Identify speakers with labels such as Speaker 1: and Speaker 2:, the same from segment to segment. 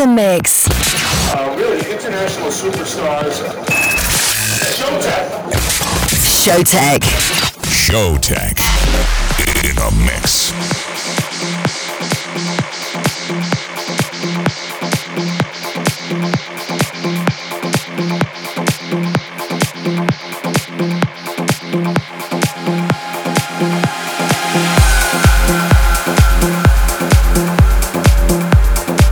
Speaker 1: in the mix.
Speaker 2: Uh, really, international superstars. Showtek.
Speaker 1: Showtek.
Speaker 3: Showtek. In a mix.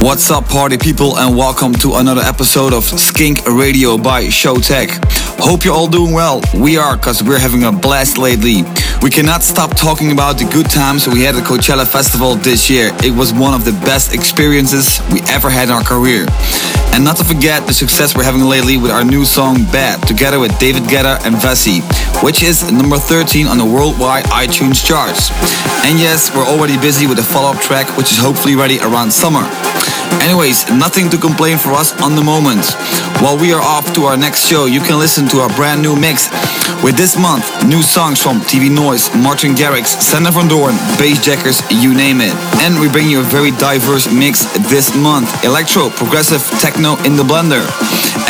Speaker 4: What's up, party people, and welcome to another episode of Skink Radio by Showtek. Hope you're all doing well. We are, because we're having a blast lately. We cannot stop talking about the good times we had at Coachella Festival this year. It was one of the best experiences we ever had in our career. And not to forget the success we're having lately with our new song Bad, together with David Guetta and VASSY, which is number 13 on the worldwide iTunes charts. And yes, we're already busy with the follow up track, which is hopefully ready around summer. Anyways, nothing to complain for us on the moment. While we are off to our next show, you can listen to our brand new mix with this month new songs from TV Noise, Martin Garrix, Sander van Doorn, Bassjackers, you name it. And we bring you a very diverse mix this month electro, progressive, techno in the blender.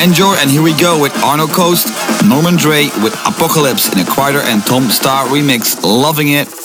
Speaker 4: Enjoy, and here we go with Arno Cost, Norman Doray with Apocalypse in a Quieter and Tom Staar remix. Loving it.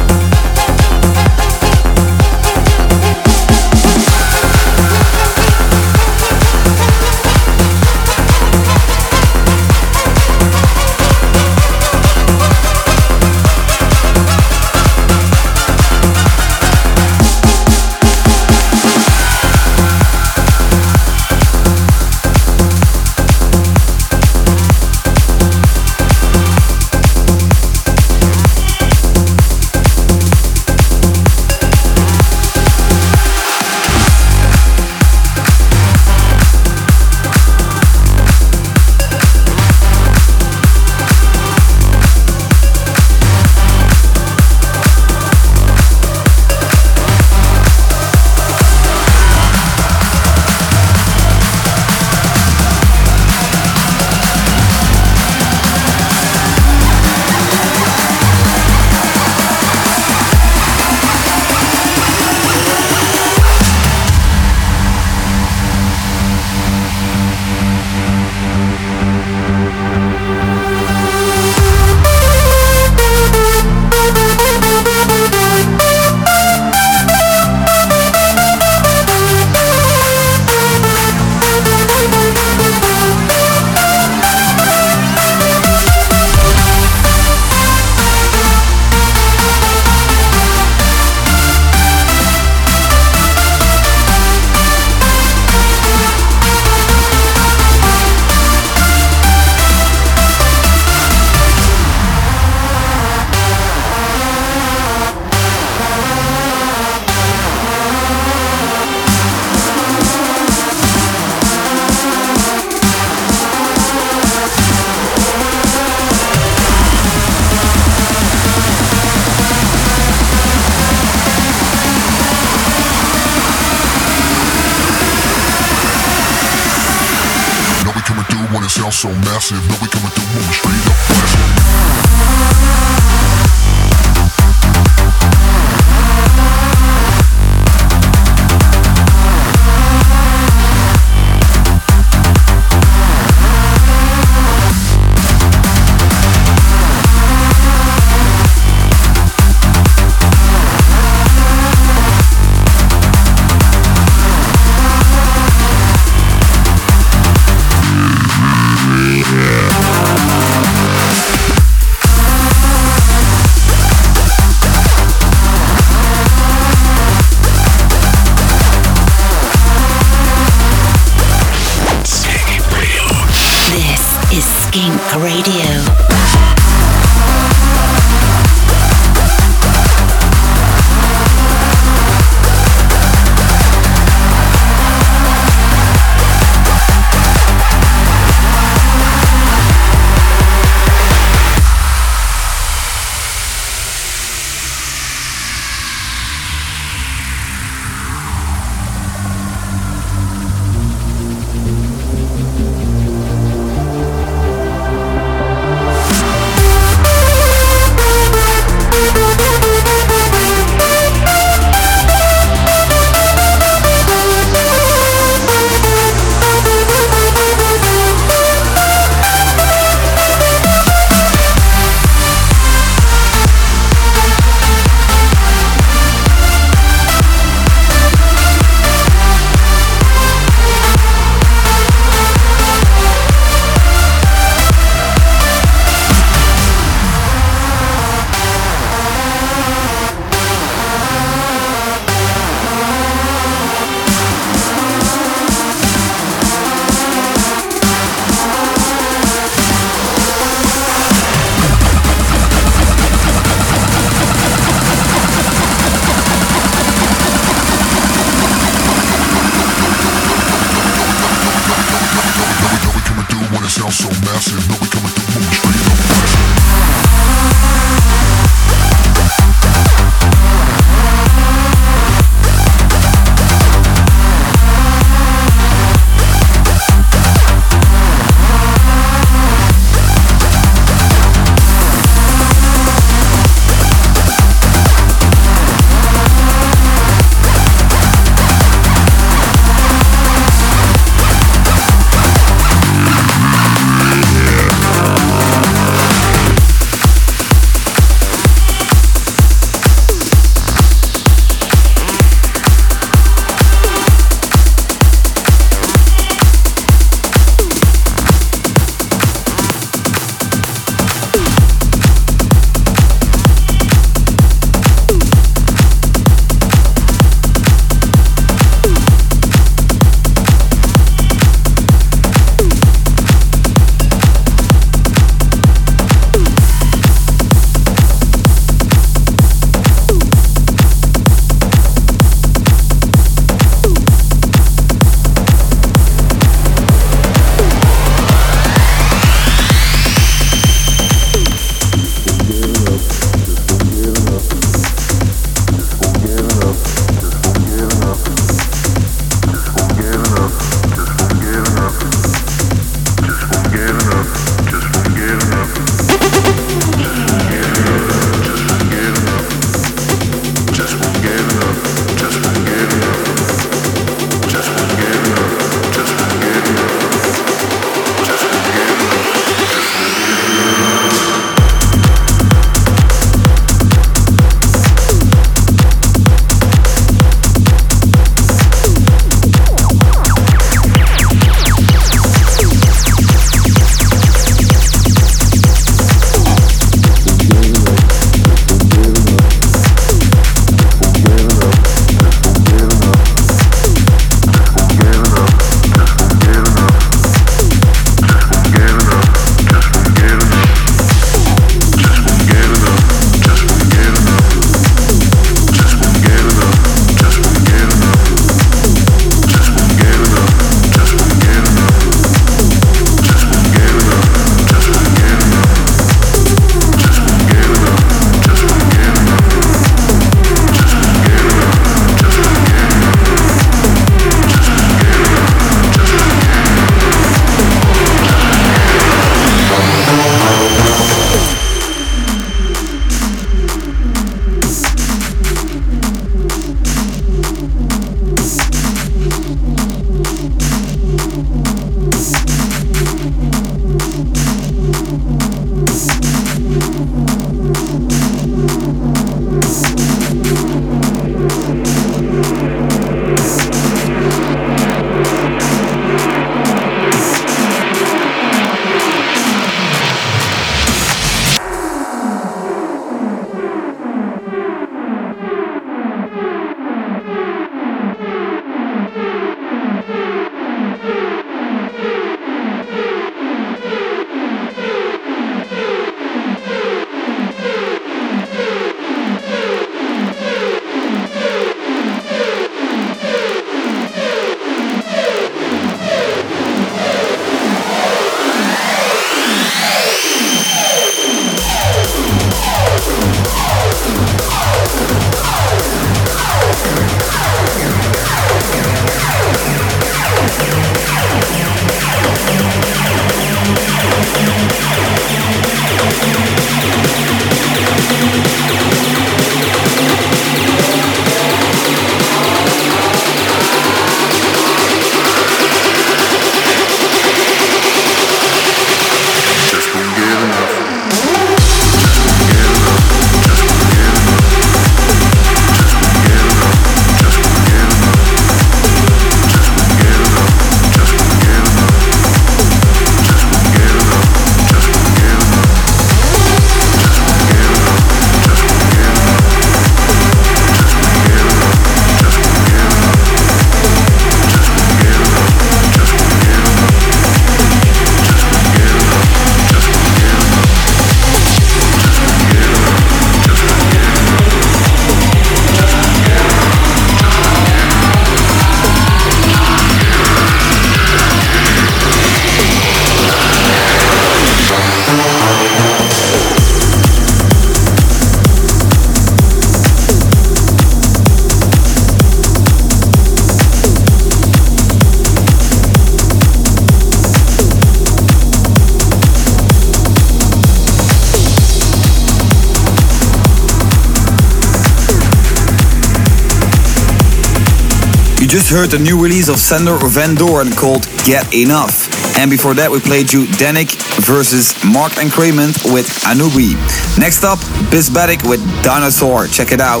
Speaker 4: Just heard the new release of Sander Van Doorn called Get Enough. And before that, we played you Danik versus Mark and Cremant with Anubi. Next up, Bisbatic with Dinosaur. Check it out.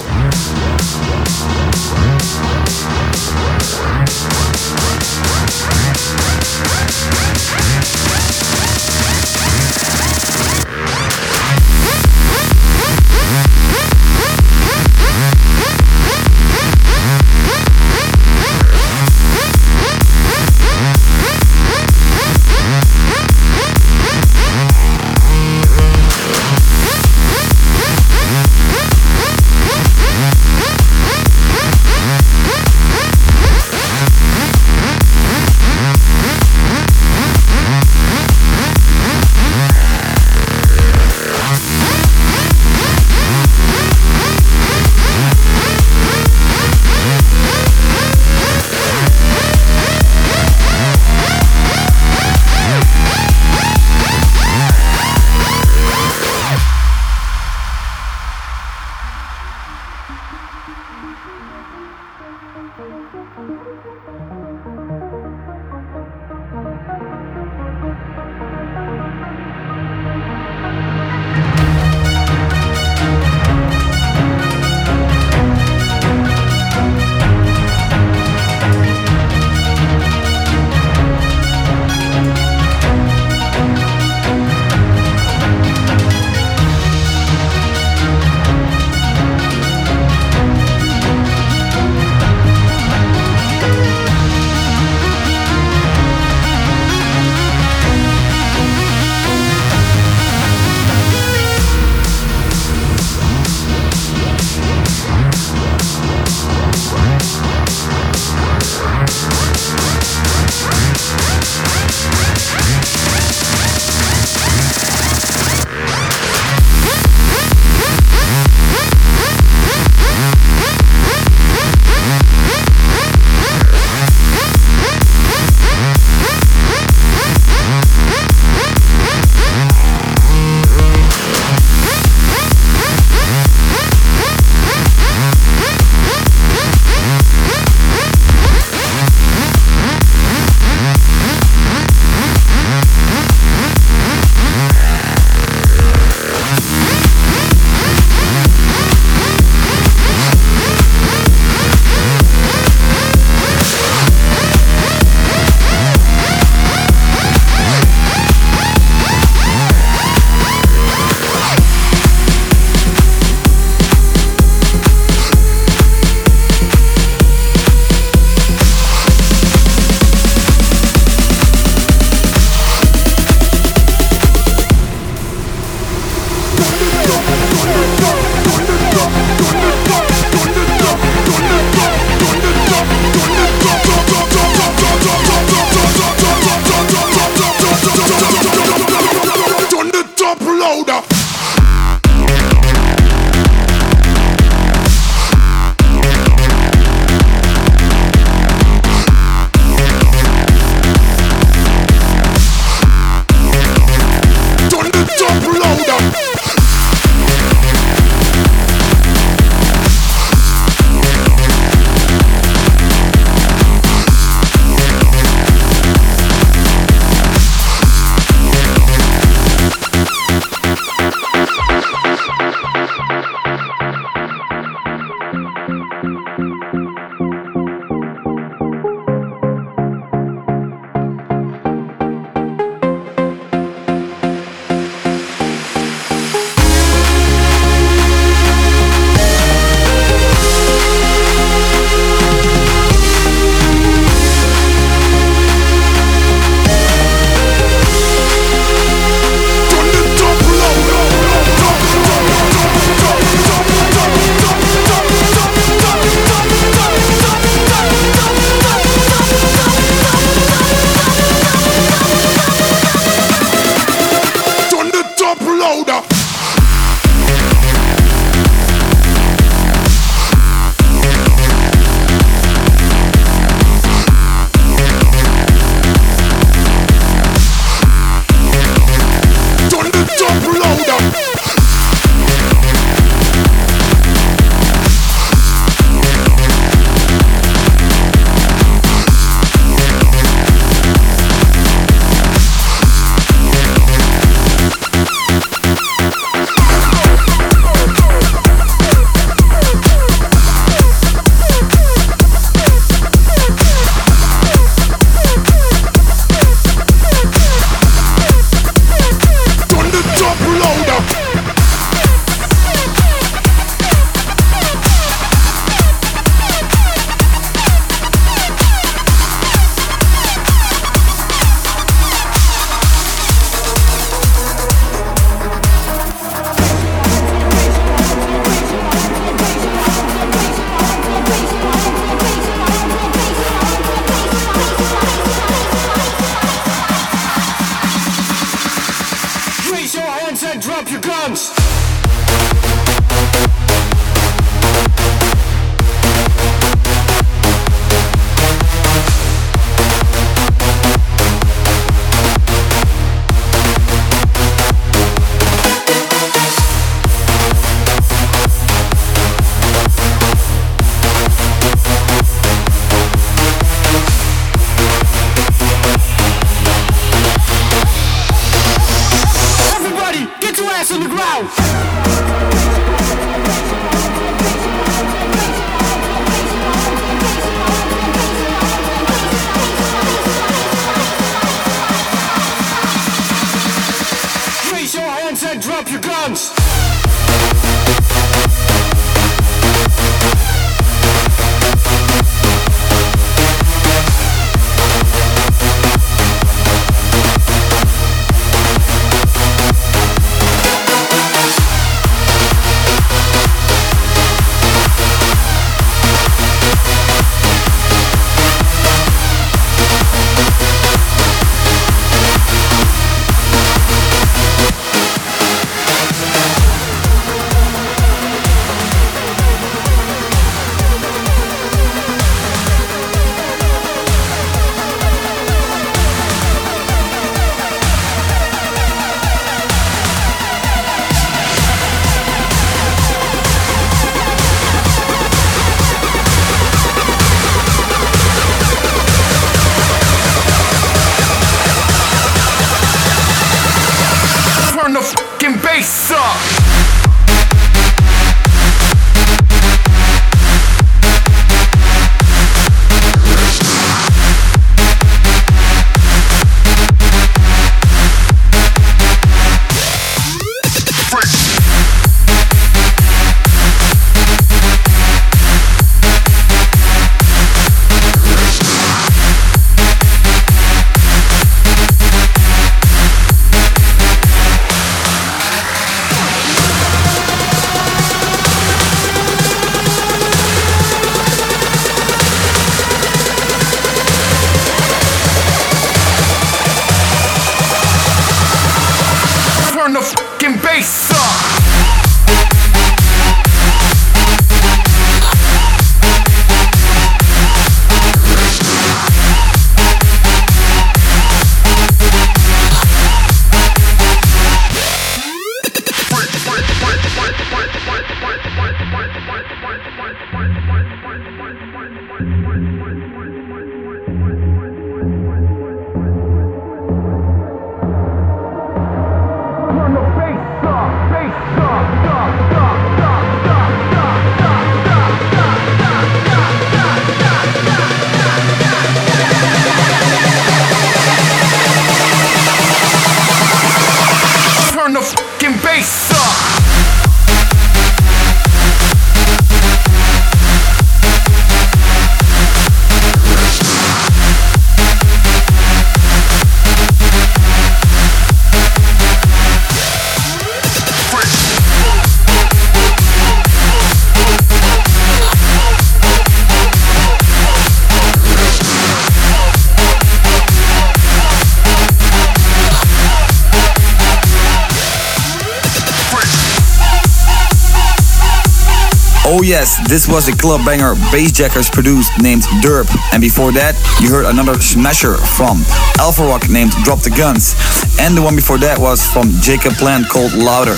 Speaker 4: This was a club banger Bassjackers produced named Derp. And before that, you heard another smasher from Alpha Rock named Drop the Guns. And the one before that was from Jacob Plant called Louder.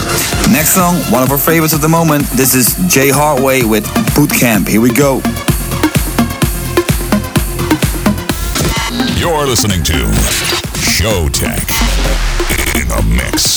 Speaker 4: Next song, one of our favorites of the moment. This is Jay Hardway with Boot Camp. Here we go.
Speaker 3: You're listening to Showtek in a mix.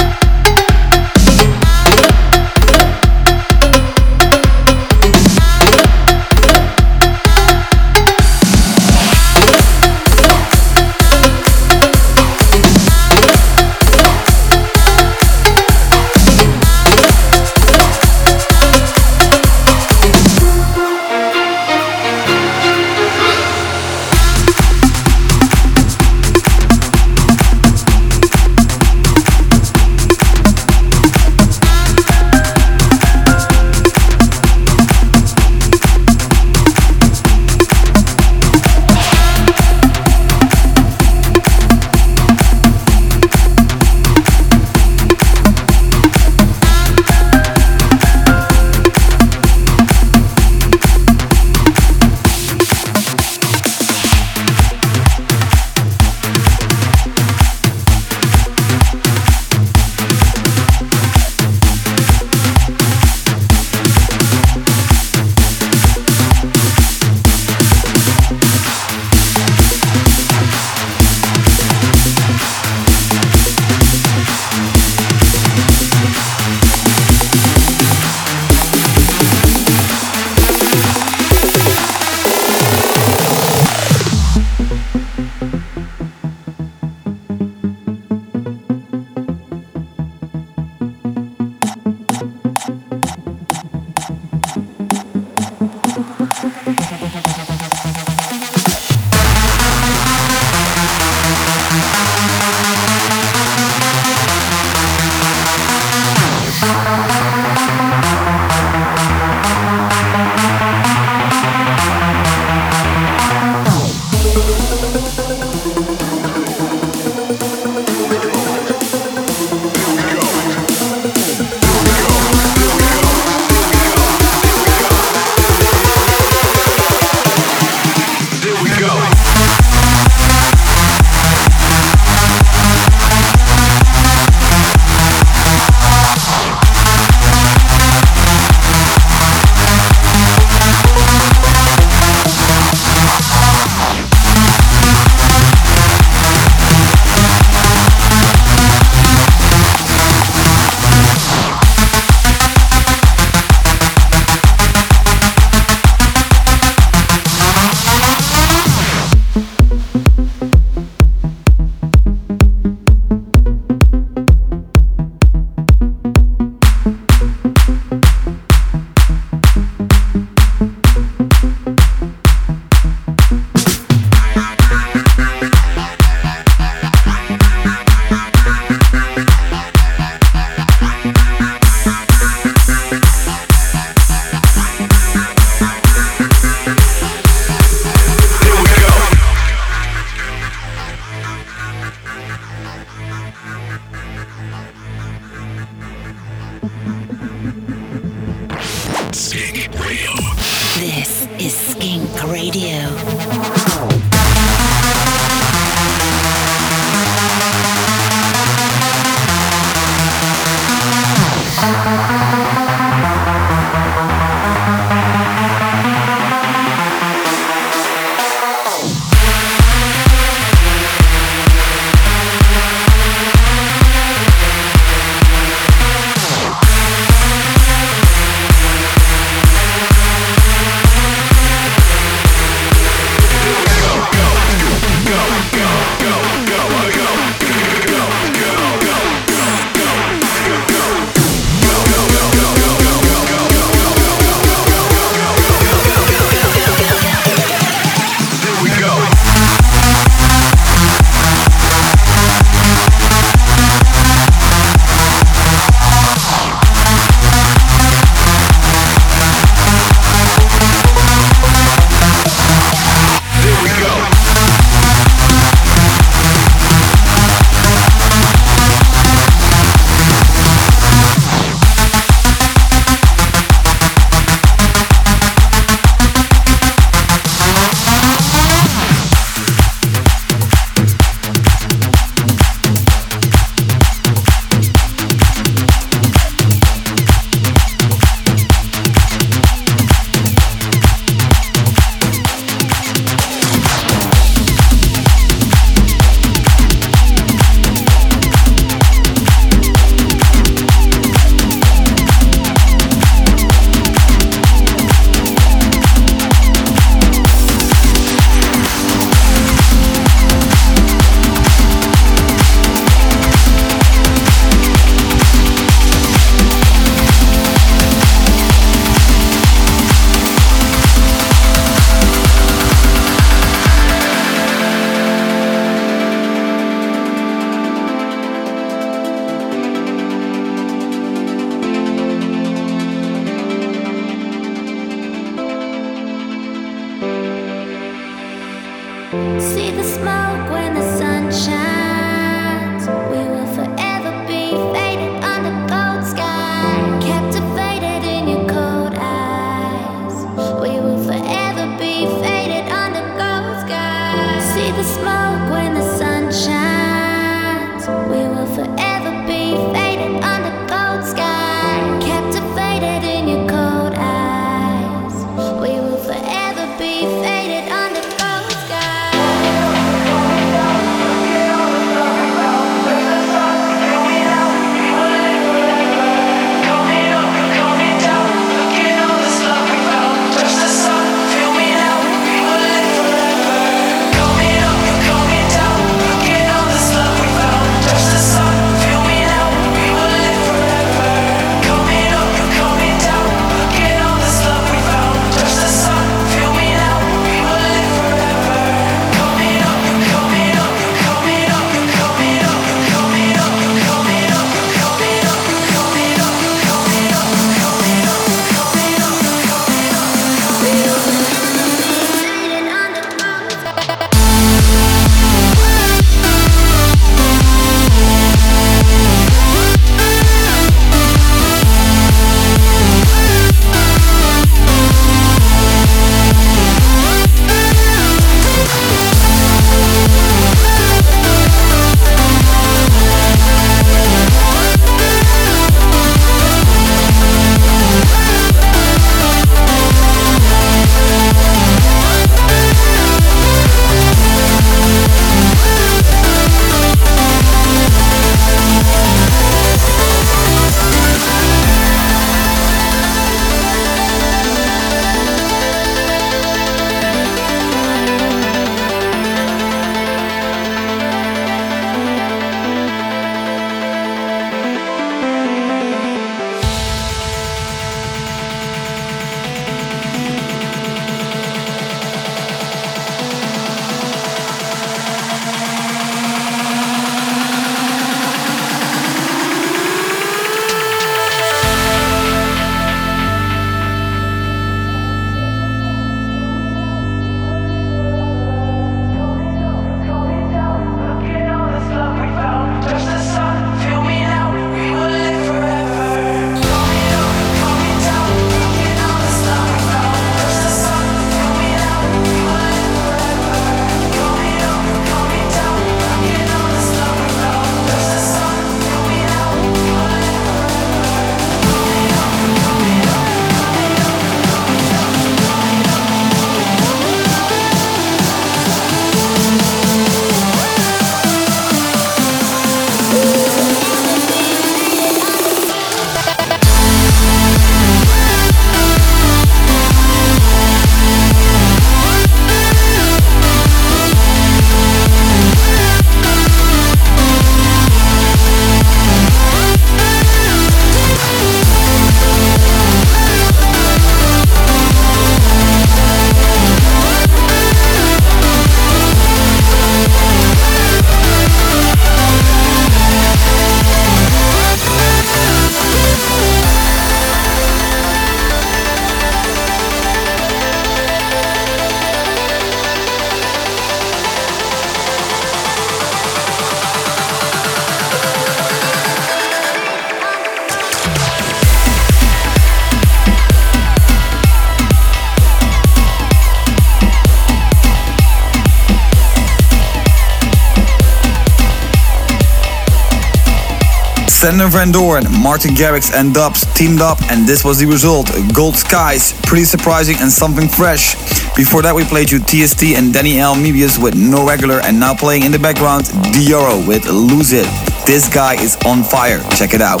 Speaker 4: Sander Van Doorn, Martin Garrix and DVBBS teamed up and this was the result. Gold Skies, pretty surprising and something fresh. Before that we played you TST and Danny L. Mebius with No Regular and now playing in the background Dioro with Lose It. This guy is on fire, check it out.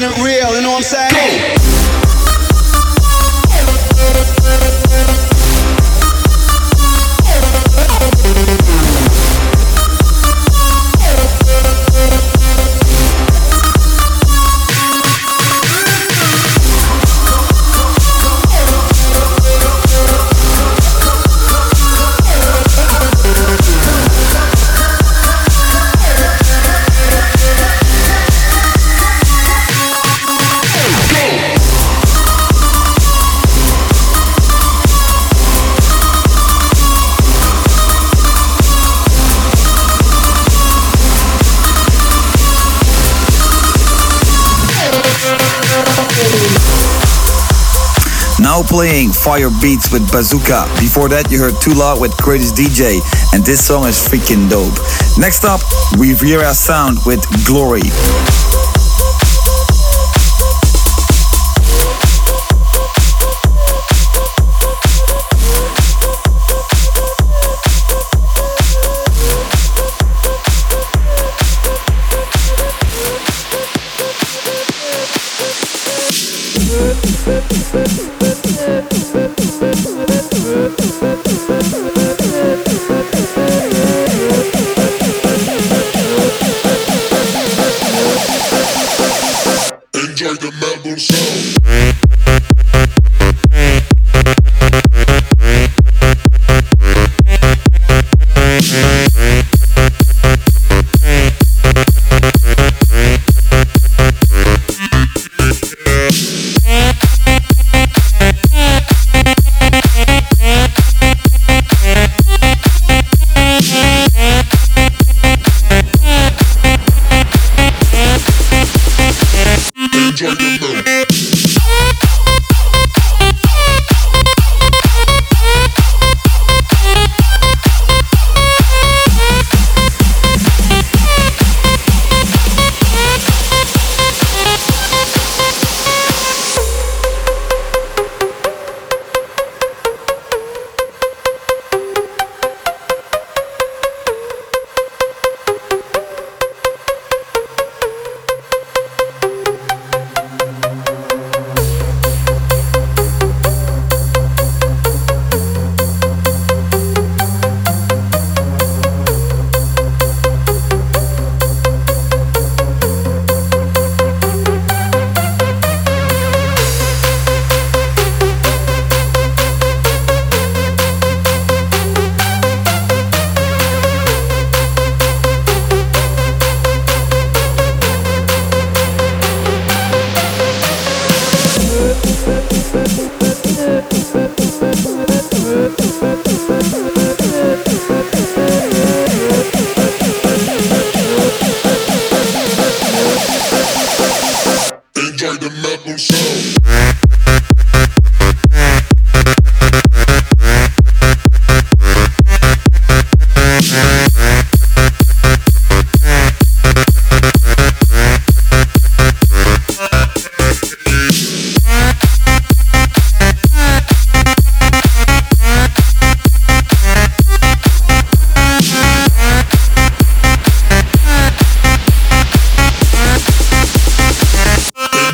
Speaker 5: Keeping it real, you know what I'm saying?
Speaker 4: Playing Fire Beats with Bazooka. Before that, you heard twoloud with Greatest DJ, and this song is freaking dope. Next up, we Riviera Sound with Glory.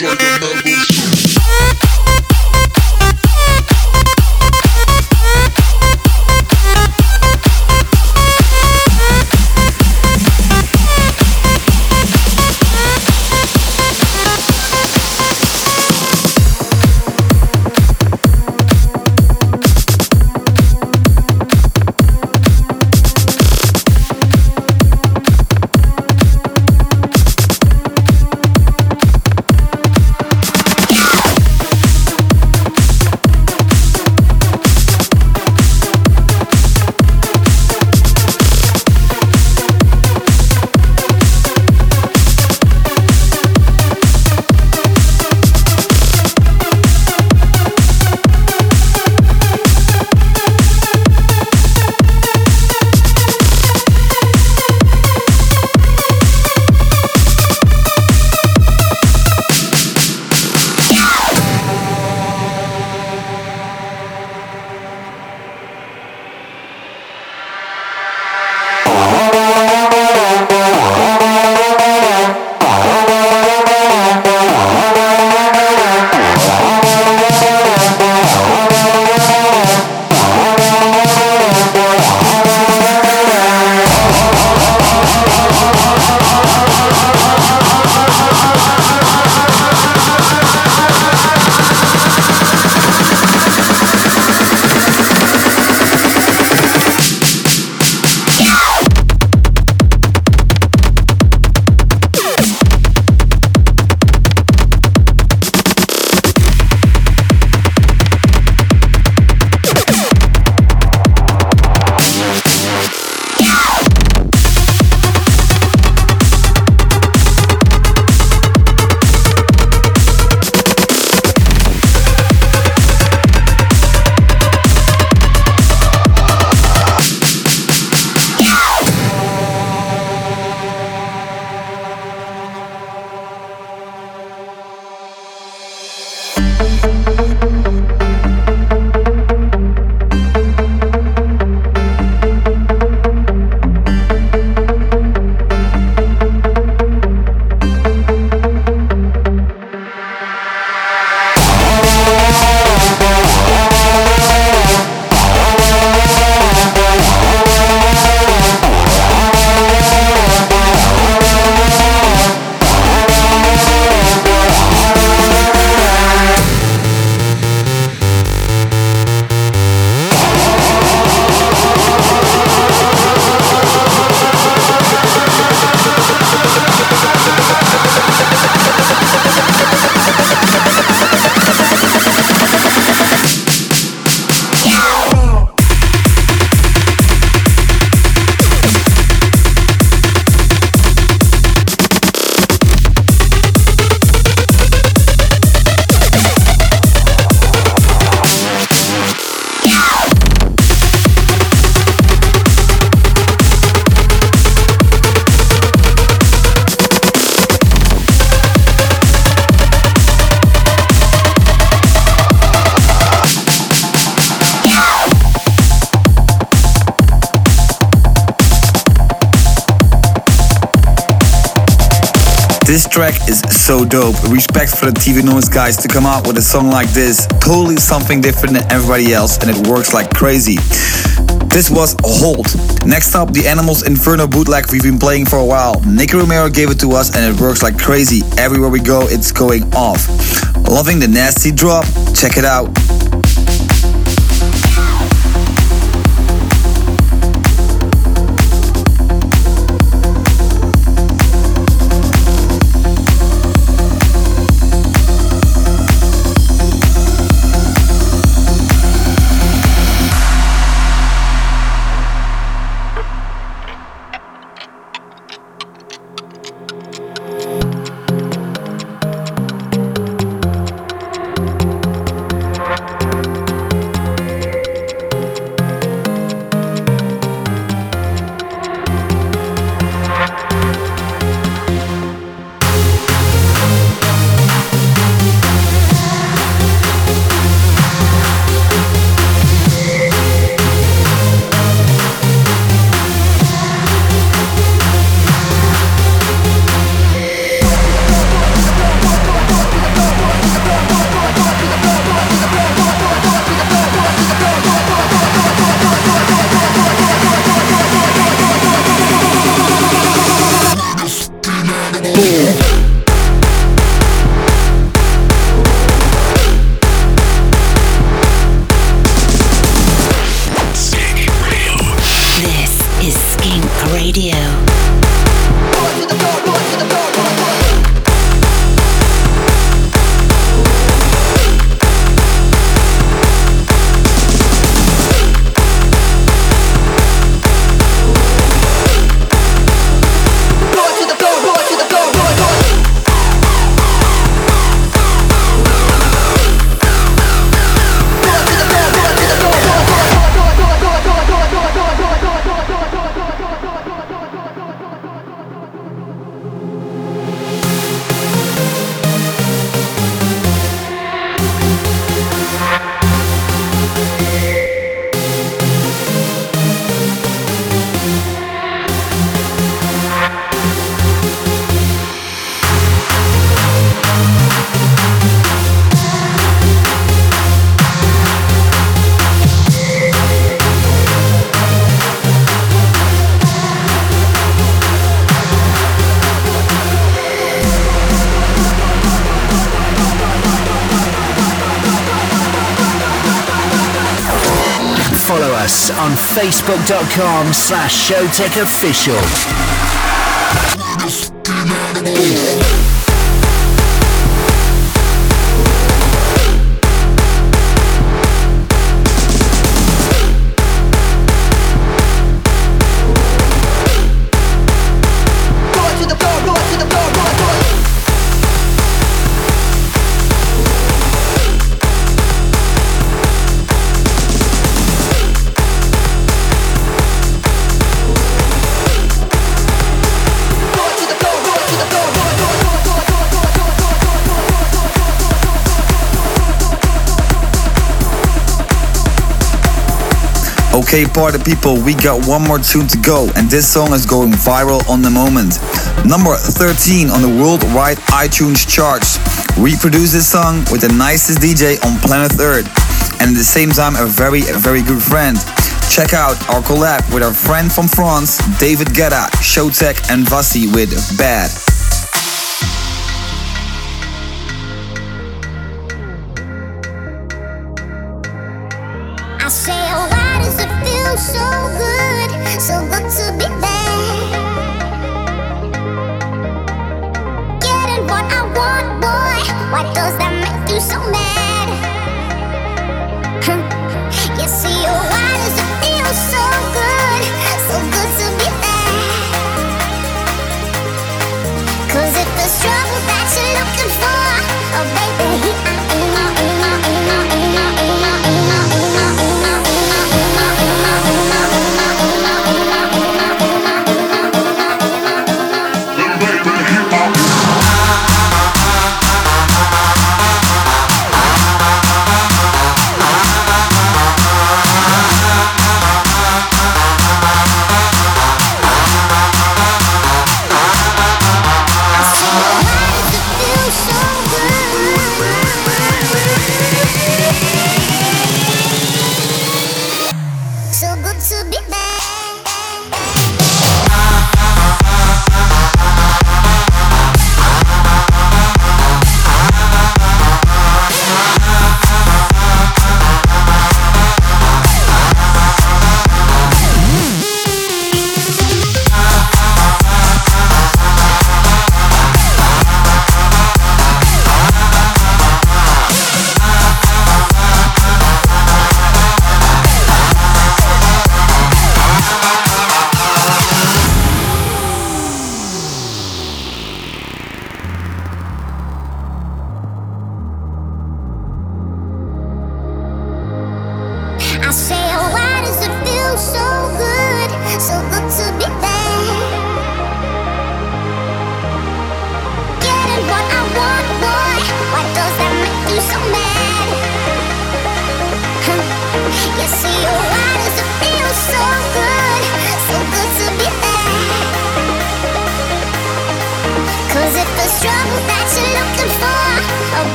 Speaker 4: This track is so dope. Respect for the TV Noise guys to come out with a song like this. Totally something different than everybody else, and it works like crazy. This was Hold. Next up, the Animals Inferno bootleg we've been playing for a while. Nicky Romero gave it to us, and it works like crazy. Everywhere we go, it's going off. Loving the nasty drop? Check it out.
Speaker 6: facebook.com slash showtekofficial.
Speaker 7: Okay, party people, we got one more tune to go, and this song is going viral on the moment. Number 13 on the worldwide iTunes charts. We produce this song with the nicest DJ on planet Earth, and at the same time, a very, very good friend. Check out our collab with our friend from France, David Guetta, Showtek, and VASSY with Bad.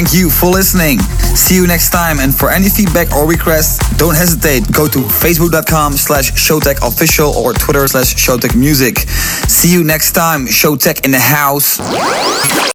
Speaker 7: Thank you for listening. See you next time. And for any feedback or requests, don't hesitate. Go to facebook.com slash Showtek official or Twitter slash Showtek music. See you next time. Showtek in the house.